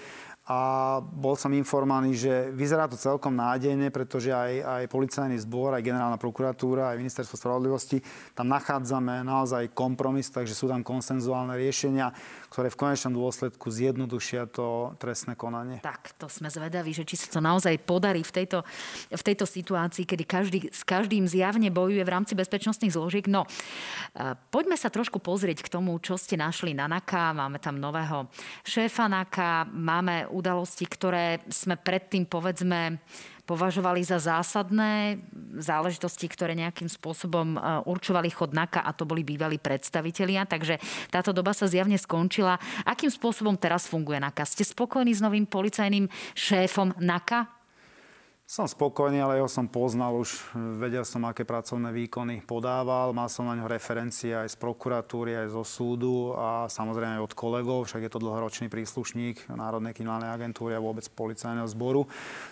a bol som informovaný, že vyzerá to celkom nádejne, pretože aj, aj policajný zbor, aj generálna prokuratúra, aj ministerstvo spravodlivosti, tam nachádzame naozaj kompromis, takže sú tam konsenzuálne riešenia, ktoré v konečnom dôsledku zjednodušia to trestné konanie. Tak, to sme zvedaví, že či sa to naozaj podarí v tejto, v tejto situácii, kedy každý s každým zjavne bojuje v rámci bezpečnostných zložiek. No, poďme sa trošku pozrieť k tomu, čo ste našli na NAKA. Máme tam nového šéfa NAKA, máme udalosti, ktoré sme predtým, povedzme, považovali za zásadné záležitosti, ktoré nejakým spôsobom e, určovali chod NAKA a to boli bývalí predstavitelia. Takže táto doba sa zjavne skončila. Akým spôsobom teraz funguje NAKA? Ste spokojní s novým policajným šéfom NAKA? Som spokojný, ale jeho som poznal už, vedel som, aké pracovné výkony podával, mal som na ňo referencie aj z prokuratúry, aj zo súdu a samozrejme aj od kolegov, však je to dlhoročný príslušník Národnej kriminálnej agentúry a vôbec policajného zboru.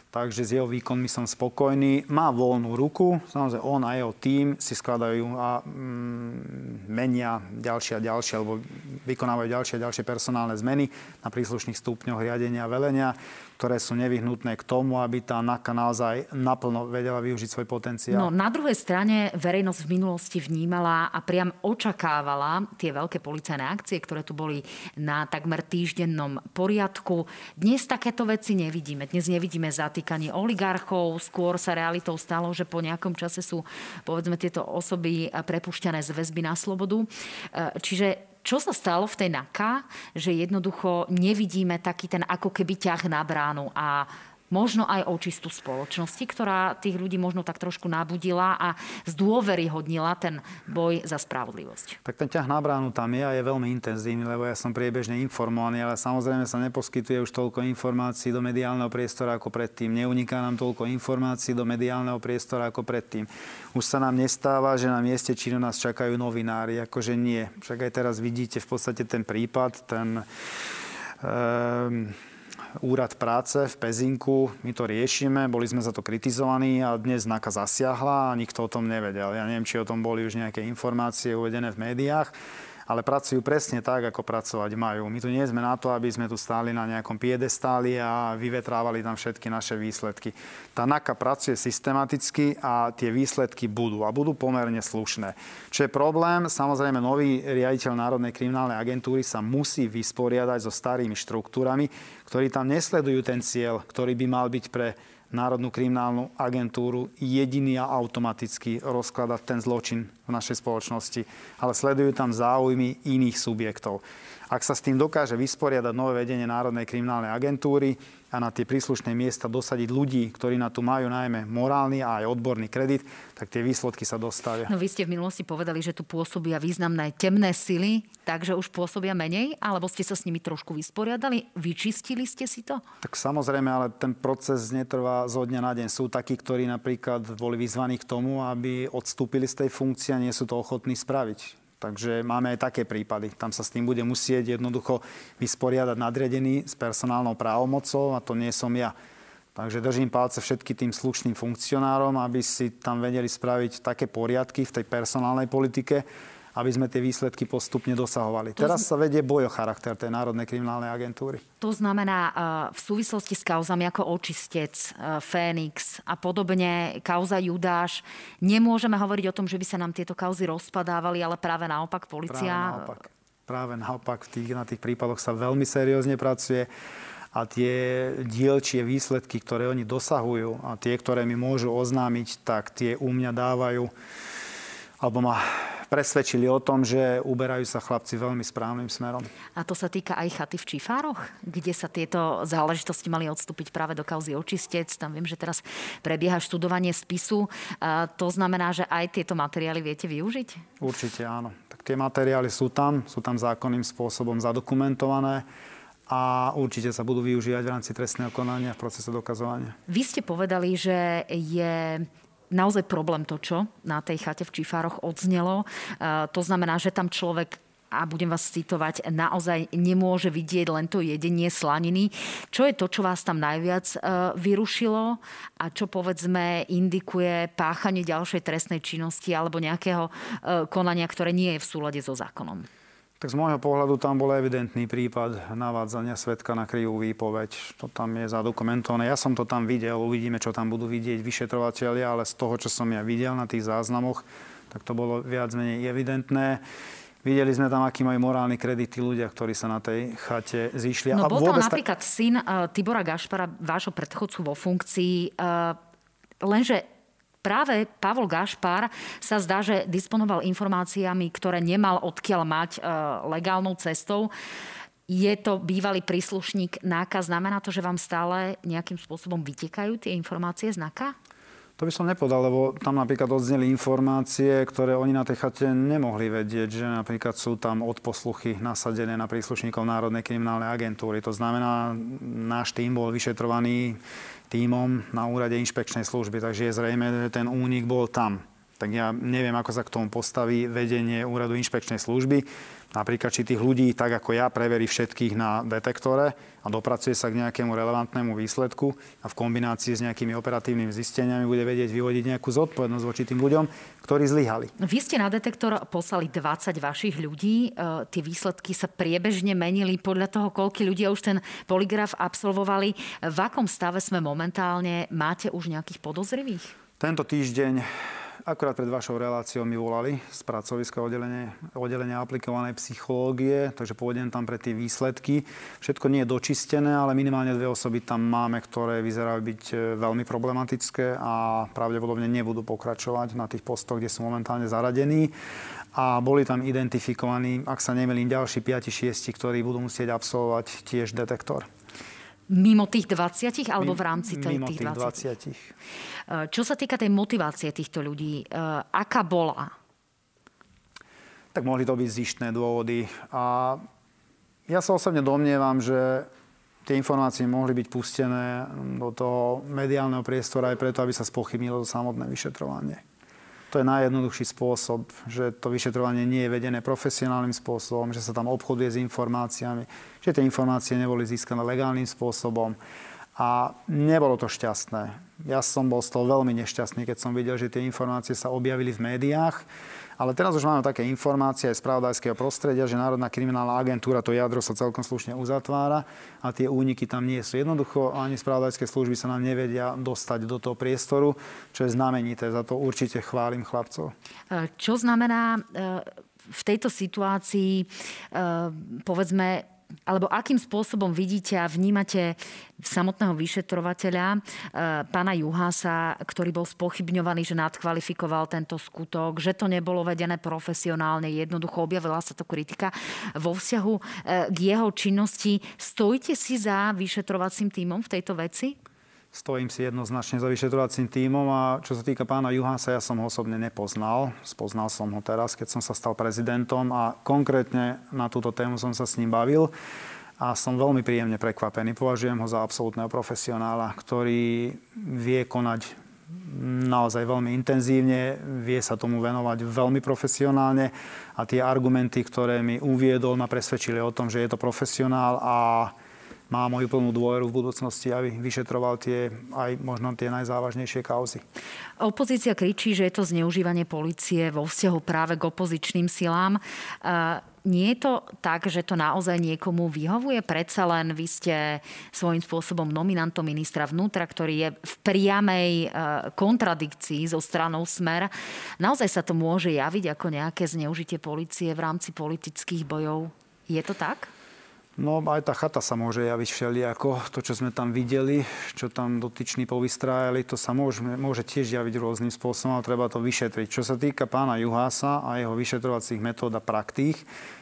Takže s jeho výkonmi som spokojný. Má voľnú ruku, samozrejme on a jeho tým si skladajú a mm, menia ďalšie a ďalšie, alebo vykonávajú ďalšie a ďalšie personálne zmeny na príslušných stupňoch riadenia a velenia, ktoré sú nevyhnutné k tomu, aby tá NAKA naozaj naplno vedela využiť svoj potenciál. No, na druhej strane verejnosť v minulosti vnímala a priam očakávala tie veľké policajné akcie, ktoré tu boli na takmer týždennom poriadku. Dnes takéto veci nevidíme. Dnes nevidíme zatýkanie oligarchov, skôr sa realitou stalo, že po nejakom čase sú povedzme tieto osoby prepušťané z väzby na slobodu. E, čiže čo sa stalo v tej NAKA, že jednoducho nevidíme taký ten ako keby ťah na bránu a možno aj očistú spoločnosti, ktorá tých ľudí možno tak trošku nabudila a zdôveryhodnila ten boj za spravodlivosť. Tak ten ťah na bránu tam je a je veľmi intenzívny, lebo ja som priebežne informovaný, ale samozrejme sa neposkytuje už toľko informácií do mediálneho priestora ako predtým. Neuniká nám toľko informácií do mediálneho priestora ako predtým. Už sa nám nestáva, že na mieste činu nás čakajú novinári, akože nie. Však aj teraz vidíte v podstate ten prípad, ten um, úrad práce v Pezinku, my to riešime, boli sme za to kritizovaní a dnes NAKA zasiahla a nikto o tom nevedel. Ja neviem, či o tom boli už nejaké informácie uvedené v médiách ale pracujú presne tak, ako pracovať majú. My tu nie sme na to, aby sme tu stáli na nejakom piedestáli a vyvetrávali tam všetky naše výsledky. Tá NAKA pracuje systematicky a tie výsledky budú a budú pomerne slušné. Čo je problém, samozrejme nový riaditeľ Národnej kriminálnej agentúry sa musí vysporiadať so starými štruktúrami, ktorí tam nesledujú ten cieľ, ktorý by mal byť pre Národnú kriminálnu agentúru jediný a automaticky rozkladať ten zločin v našej spoločnosti, ale sledujú tam záujmy iných subjektov. Ak sa s tým dokáže vysporiadať nové vedenie Národnej kriminálnej agentúry, a na tie príslušné miesta dosadiť ľudí, ktorí na tu majú najmä morálny a aj odborný kredit, tak tie výsledky sa dostavia. No vy ste v minulosti povedali, že tu pôsobia významné temné sily, takže už pôsobia menej, alebo ste sa s nimi trošku vysporiadali? Vyčistili ste si to? Tak samozrejme, ale ten proces netrvá zo dňa na deň. Sú takí, ktorí napríklad boli vyzvaní k tomu, aby odstúpili z tej funkcie a nie sú to ochotní spraviť. Takže máme aj také prípady. Tam sa s tým bude musieť jednoducho vysporiadať nadriadený s personálnou právomocou a to nie som ja. Takže držím palce všetky tým slušným funkcionárom, aby si tam vedeli spraviť také poriadky v tej personálnej politike, aby sme tie výsledky postupne dosahovali. To Teraz sa vedie boj o charakter tej Národnej kriminálnej agentúry. To znamená e, v súvislosti s kauzami ako Očistec, e, Fénix a podobne, kauza Judáš, nemôžeme hovoriť o tom, že by sa nám tieto kauzy rozpadávali, ale práve naopak policia... Práve naopak. Práve naopak v tých, na tých prípadoch sa veľmi seriózne pracuje a tie dielčie výsledky, ktoré oni dosahujú a tie, ktoré mi môžu oznámiť, tak tie u mňa dávajú alebo ma presvedčili o tom, že uberajú sa chlapci veľmi správnym smerom. A to sa týka aj chaty v Čifároch, kde sa tieto záležitosti mali odstúpiť práve do kauzy očistec. Tam viem, že teraz prebieha študovanie spisu. A to znamená, že aj tieto materiály viete využiť? Určite áno. Tak tie materiály sú tam, sú tam zákonným spôsobom zadokumentované a určite sa budú využívať v rámci trestného konania v procese dokazovania. Vy ste povedali, že je naozaj problém to, čo na tej chate v Čifároch odznelo. E, to znamená, že tam človek a budem vás citovať, naozaj nemôže vidieť len to jedenie slaniny. Čo je to, čo vás tam najviac e, vyrušilo a čo povedzme indikuje páchanie ďalšej trestnej činnosti alebo nejakého e, konania, ktoré nie je v súlade so zákonom? Tak z môjho pohľadu tam bol evidentný prípad navádzania svetka na krivú výpoveď. To tam je zadokumentované. Ja som to tam videl, uvidíme, čo tam budú vidieť vyšetrovateľia, ale z toho, čo som ja videl na tých záznamoch, tak to bolo viac menej evidentné. Videli sme tam, aký majú morálny kredit tí ľudia, ktorí sa na tej chate zišli. No a bol tam napríklad ta... syn uh, Tibora Gašpara, vášho predchodcu vo funkcii, uh, lenže práve Pavol Gašpar sa zdá, že disponoval informáciami, ktoré nemal odkiaľ mať e, legálnou cestou. Je to bývalý príslušník NAKA. Znamená to, že vám stále nejakým spôsobom vytekajú tie informácie z NAKA? To by som nepovedal, lebo tam napríklad odzneli informácie, ktoré oni na tej chate nemohli vedieť, že napríklad sú tam odposluchy nasadené na príslušníkov Národnej kriminálnej agentúry. To znamená, náš tým bol vyšetrovaný týmom na úrade inšpekčnej služby, takže je zrejme, že ten únik bol tam. Tak ja neviem, ako sa k tomu postaví vedenie úradu inšpekčnej služby. Napríklad, či tých ľudí, tak ako ja, preverí všetkých na detektore a dopracuje sa k nejakému relevantnému výsledku a v kombinácii s nejakými operatívnymi zisteniami bude vedieť vyvodiť nejakú zodpovednosť voči tým ľuďom, ktorí zlyhali. Vy ste na detektor poslali 20 vašich ľudí. E, tie výsledky sa priebežne menili podľa toho, koľko ľudí už ten poligraf absolvovali. V akom stave sme momentálne? Máte už nejakých podozrivých? Tento týždeň Akurát pred vašou reláciou mi volali z pracoviska oddelenia, oddelenia aplikovanej psychológie, takže pôjdem tam pre tie výsledky. Všetko nie je dočistené, ale minimálne dve osoby tam máme, ktoré vyzerajú byť e, veľmi problematické a pravdepodobne nebudú pokračovať na tých postoch, kde sú momentálne zaradení. A boli tam identifikovaní, ak sa nemýlim, ďalší 5-6, ktorí budú musieť absolvovať tiež detektor. Mimo tých 20 alebo v rámci tých, tých 20? 20. E, čo sa týka tej motivácie týchto ľudí, e, aká bola? Tak mohli to byť zištné dôvody. A ja sa osobne domnievam, že tie informácie mohli byť pustené do toho mediálneho priestora aj preto, aby sa spochybnilo samotné vyšetrovanie. To je najjednoduchší spôsob, že to vyšetrovanie nie je vedené profesionálnym spôsobom, že sa tam obchoduje s informáciami, že tie informácie neboli získané legálnym spôsobom. A nebolo to šťastné. Ja som bol z toho veľmi nešťastný, keď som videl, že tie informácie sa objavili v médiách ale teraz už máme také informácie aj z pravdajského prostredia, že Národná kriminálna agentúra to jadro sa celkom slušne uzatvára a tie úniky tam nie sú. Jednoducho ani spravodajské služby sa nám nevedia dostať do toho priestoru, čo je znamenité. Za to určite chválim chlapcov. E, čo znamená e, v tejto situácii, e, povedzme, alebo akým spôsobom vidíte a vnímate samotného vyšetrovateľa, e, pána Juhasa, ktorý bol spochybňovaný, že nadkvalifikoval tento skutok, že to nebolo vedené profesionálne, jednoducho objavila sa to kritika vo vzťahu e, k jeho činnosti. Stojíte si za vyšetrovacím týmom v tejto veci? Stojím si jednoznačne za vyšetrovacím tímom a čo sa týka pána Juhasa, ja som ho osobne nepoznal. Spoznal som ho teraz, keď som sa stal prezidentom a konkrétne na túto tému som sa s ním bavil a som veľmi príjemne prekvapený. Považujem ho za absolútneho profesionála, ktorý vie konať naozaj veľmi intenzívne, vie sa tomu venovať veľmi profesionálne a tie argumenty, ktoré mi uviedol, ma presvedčili o tom, že je to profesionál a má moju plnú dôveru v budúcnosti, aby vyšetroval tie aj možno tie najzávažnejšie kauzy. Opozícia kričí, že je to zneužívanie policie vo vzťahu práve k opozičným silám. Nie je to tak, že to naozaj niekomu vyhovuje? Predsa len vy ste svojím spôsobom nominantom ministra vnútra, ktorý je v priamej e, kontradikcii so stranou Smer. Naozaj sa to môže javiť ako nejaké zneužitie policie v rámci politických bojov? Je to tak? No aj tá chata sa môže javiť všelijako. To, čo sme tam videli, čo tam dotyční povystrájali, to sa môže, môže tiež javiť rôznym spôsobom, ale treba to vyšetriť. Čo sa týka pána Juhása a jeho vyšetrovacích metód a praktík,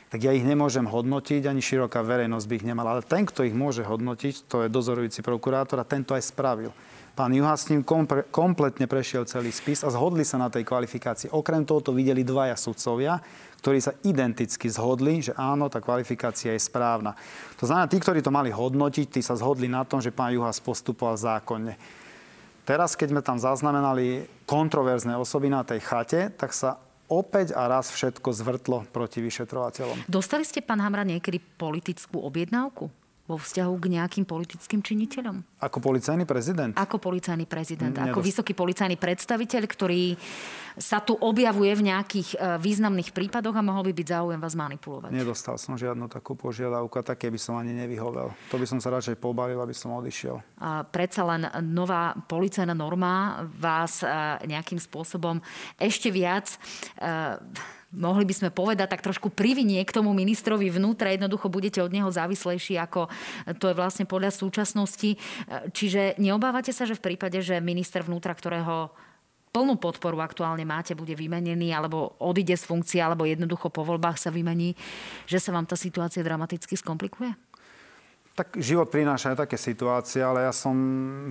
tak ja ich nemôžem hodnotiť, ani široká verejnosť by ich nemala. Ale ten, kto ich môže hodnotiť, to je dozorujúci prokurátor a tento aj spravil. Pán Juhás s ním kompre, kompletne prešiel celý spis a zhodli sa na tej kvalifikácii. Okrem toho to videli dvaja sudcovia, ktorí sa identicky zhodli, že áno, tá kvalifikácia je správna. To znamená, tí, ktorí to mali hodnotiť, tí sa zhodli na tom, že pán Juhás postupoval zákonne. Teraz, keď sme tam zaznamenali kontroverzné osoby na tej chate, tak sa opäť a raz všetko zvrtlo proti vyšetrovateľom. Dostali ste, pán Hamra, niekedy politickú objednávku? Vo vzťahu k nejakým politickým činiteľom? Ako policajný prezident? Ako policajný prezident, Nedost... ako vysoký policajný predstaviteľ, ktorý sa tu objavuje v nejakých e, významných prípadoch a mohol by byť záujem vás manipulovať. Nedostal som žiadnu takú požiadavku a také by som ani nevyhovel. To by som sa radšej pobavil, aby som odišiel. A predsa len nová policajná norma vás e, nejakým spôsobom ešte viac e, mohli by sme povedať, tak trošku privinie k tomu ministrovi vnútra. Jednoducho budete od neho závislejší, ako to je vlastne podľa súčasnosti. Čiže neobávate sa, že v prípade, že minister vnútra, ktorého plnú podporu aktuálne máte, bude vymenený, alebo odíde z funkcie, alebo jednoducho po voľbách sa vymení, že sa vám tá situácia dramaticky skomplikuje? Tak život prináša aj také situácie, ale ja som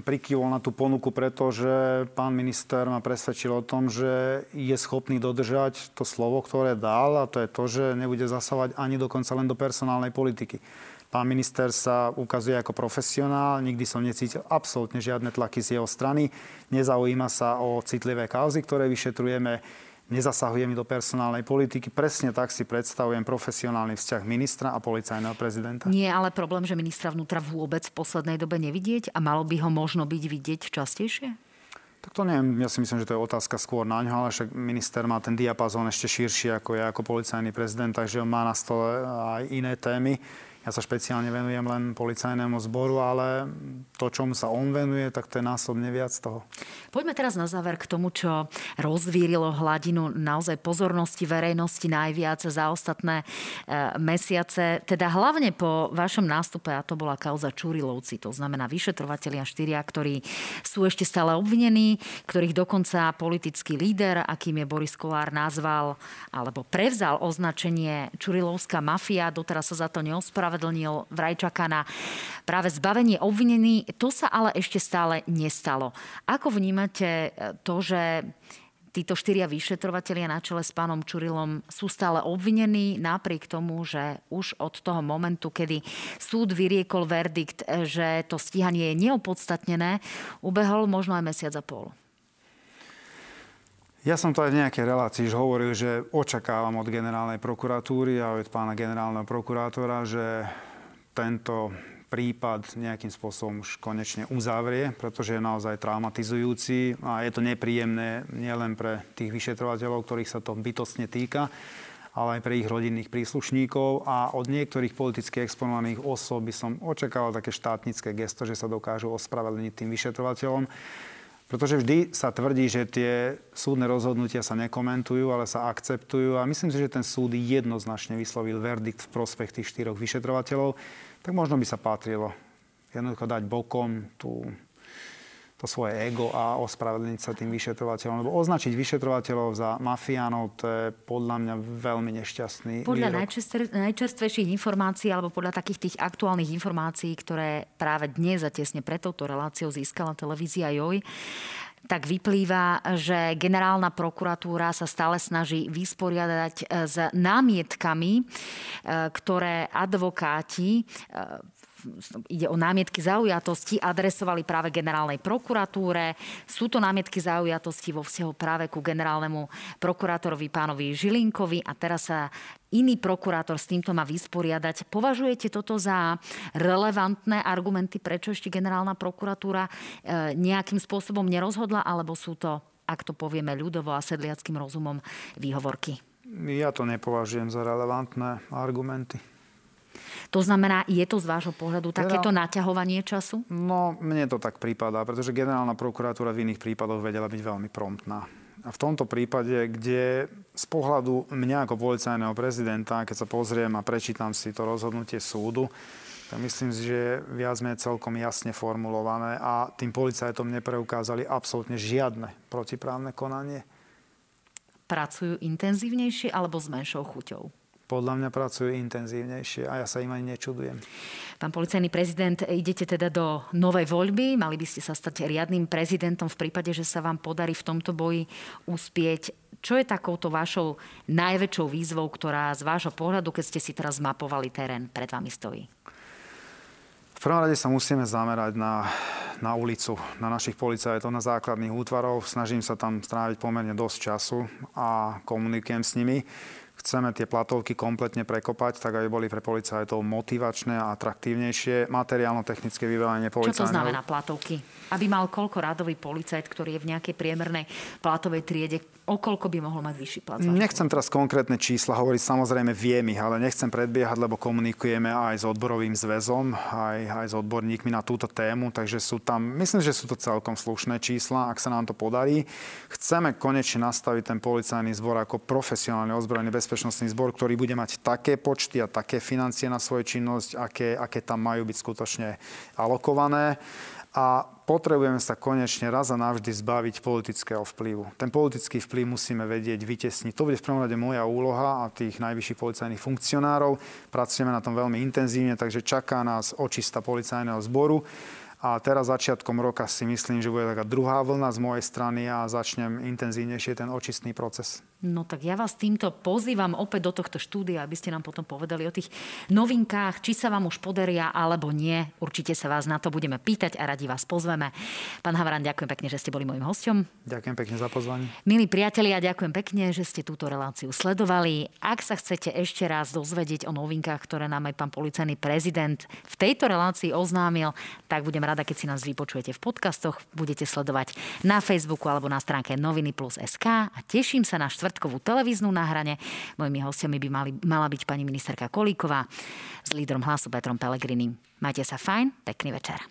prikývol na tú ponuku, pretože pán minister ma presvedčil o tom, že je schopný dodržať to slovo, ktoré dal a to je to, že nebude zasávať ani dokonca len do personálnej politiky. Pán minister sa ukazuje ako profesionál, nikdy som necítil absolútne žiadne tlaky z jeho strany, nezaujíma sa o citlivé kauzy, ktoré vyšetrujeme, nezasahujem do personálnej politiky. Presne tak si predstavujem profesionálny vzťah ministra a policajného prezidenta. Nie ale problém, že ministra vnútra vôbec v poslednej dobe nevidieť a malo by ho možno byť vidieť častejšie? Tak to neviem, ja si myslím, že to je otázka skôr na ňo, ale však minister má ten diapazón ešte širší ako ja ako policajný prezident, takže on má na stole aj iné témy. Ja sa špeciálne venujem len policajnému zboru, ale to, čomu sa on venuje, tak to je násobne viac toho. Poďme teraz na záver k tomu, čo rozvírilo hladinu naozaj pozornosti verejnosti najviac za ostatné e, mesiace. Teda hlavne po vašom nástupe, a to bola kauza Čurilovci, to znamená vyšetrovatelia štyria, ktorí sú ešte stále obvinení, ktorých dokonca politický líder, akým je Boris Kolár, nazval alebo prevzal označenie Čurilovská mafia, doteraz sa za to neospravedlnil ospravedlnil Vrajčaka na práve zbavenie obvinený. To sa ale ešte stále nestalo. Ako vnímate e, to, že títo štyria vyšetrovatelia na čele s pánom Čurilom sú stále obvinení napriek tomu, že už od toho momentu, kedy súd vyriekol verdikt, e, že to stíhanie je neopodstatnené, ubehol možno aj mesiac a pol. Ja som to aj v nejakej relácii hovoril, že očakávam od generálnej prokuratúry a od pána generálneho prokurátora, že tento prípad nejakým spôsobom už konečne uzavrie, pretože je naozaj traumatizujúci a je to nepríjemné nielen pre tých vyšetrovateľov, ktorých sa to bytostne týka, ale aj pre ich rodinných príslušníkov a od niektorých politicky exponovaných osôb by som očakával také štátnické gesto, že sa dokážu ospravedlniť tým vyšetrovateľom. Pretože vždy sa tvrdí, že tie súdne rozhodnutia sa nekomentujú, ale sa akceptujú. A myslím si, že ten súd jednoznačne vyslovil verdikt v prospech tých štyroch vyšetrovateľov. Tak možno by sa patrilo jednoducho dať bokom tú to svoje ego a ospravedlniť sa tým vyšetrovateľom. Lebo označiť vyšetrovateľov za mafiánov, to je podľa mňa veľmi nešťastný Podľa najčer- najčerstvejších informácií, alebo podľa takých tých aktuálnych informácií, ktoré práve dnes a tesne pred touto reláciou získala televízia JOJ, tak vyplýva, že generálna prokuratúra sa stále snaží vysporiadať s námietkami, e, ktoré advokáti e, ide o námietky zaujatosti, adresovali práve generálnej prokuratúre. Sú to námietky zaujatosti vo vzťahu práve ku generálnemu prokurátorovi pánovi Žilinkovi a teraz sa iný prokurátor s týmto má vysporiadať. Považujete toto za relevantné argumenty, prečo ešte generálna prokuratúra e, nejakým spôsobom nerozhodla, alebo sú to, ak to povieme ľudovo a sedliackým rozumom, výhovorky? Ja to nepovažujem za relevantné argumenty. To znamená, je to z vášho pohľadu takéto Generál... naťahovanie času? No, mne to tak prípada, pretože generálna prokuratúra v iných prípadoch vedela byť veľmi promptná. A v tomto prípade, kde z pohľadu mňa ako policajného prezidenta, keď sa pozriem a prečítam si to rozhodnutie súdu, tak myslím si, že viac menej celkom jasne formulované a tým policajtom nepreukázali absolútne žiadne protiprávne konanie. Pracujú intenzívnejšie alebo s menšou chuťou? Podľa mňa pracujú intenzívnejšie a ja sa im ani nečudujem. Pán policajný prezident, idete teda do novej voľby, mali by ste sa stať riadnym prezidentom v prípade, že sa vám podarí v tomto boji uspieť. Čo je takouto vašou najväčšou výzvou, ktorá z vášho pohľadu, keď ste si teraz mapovali terén, pred vami stojí? V prvom rade sa musíme zamerať na, na ulicu, na našich policajtov, na základných útvarov. Snažím sa tam stráviť pomerne dosť času a komunikujem s nimi chceme tie platovky kompletne prekopať, tak aby boli pre policajtov motivačné a atraktívnejšie. Materiálno-technické vybavenie policajtov. Čo to znamená platovky? Aby mal koľko rádový policajt, ktorý je v nejakej priemernej platovej triede, o koľko by mohol mať vyšší plat? Nechcem teraz konkrétne čísla hovoriť, samozrejme viem ich, ale nechcem predbiehať, lebo komunikujeme aj s odborovým zväzom, aj, aj s odborníkmi na túto tému, takže sú tam, myslím, že sú to celkom slušné čísla, ak sa nám to podarí. Chceme konečne nastaviť ten policajný zbor ako profesionálny ozbrojený bezpečnostný zbor, ktorý bude mať také počty a také financie na svoju činnosť, aké, aké tam majú byť skutočne alokované a potrebujeme sa konečne raz a navždy zbaviť politického vplyvu. Ten politický vplyv musíme vedieť vytesniť. To bude v prvom rade moja úloha a tých najvyšších policajných funkcionárov. Pracujeme na tom veľmi intenzívne, takže čaká nás očista policajného zboru. A teraz začiatkom roka si myslím, že bude taká druhá vlna z mojej strany a začnem intenzívnejšie ten očistný proces. No tak ja vás týmto pozývam opäť do tohto štúdia, aby ste nám potom povedali o tých novinkách, či sa vám už podaria alebo nie. Určite sa vás na to budeme pýtať a radi vás pozveme. Pán Havran, ďakujem pekne, že ste boli môjim hostom. Ďakujem pekne za pozvanie. Milí priatelia, ďakujem pekne, že ste túto reláciu sledovali. Ak sa chcete ešte raz dozvedieť o novinkách, ktoré nám aj pán policajný prezident v tejto relácii oznámil, tak budem rada, keď si nás vypočujete v podcastoch, budete sledovať na Facebooku alebo na stránke noviny plus SK a teším sa na štvrtkovú televíznu náhrane. Mojimi hostiami by mali, mala byť pani ministerka Kolíková s lídrom hlasu Petrom Pelegrinim. Majte sa fajn, pekný večer.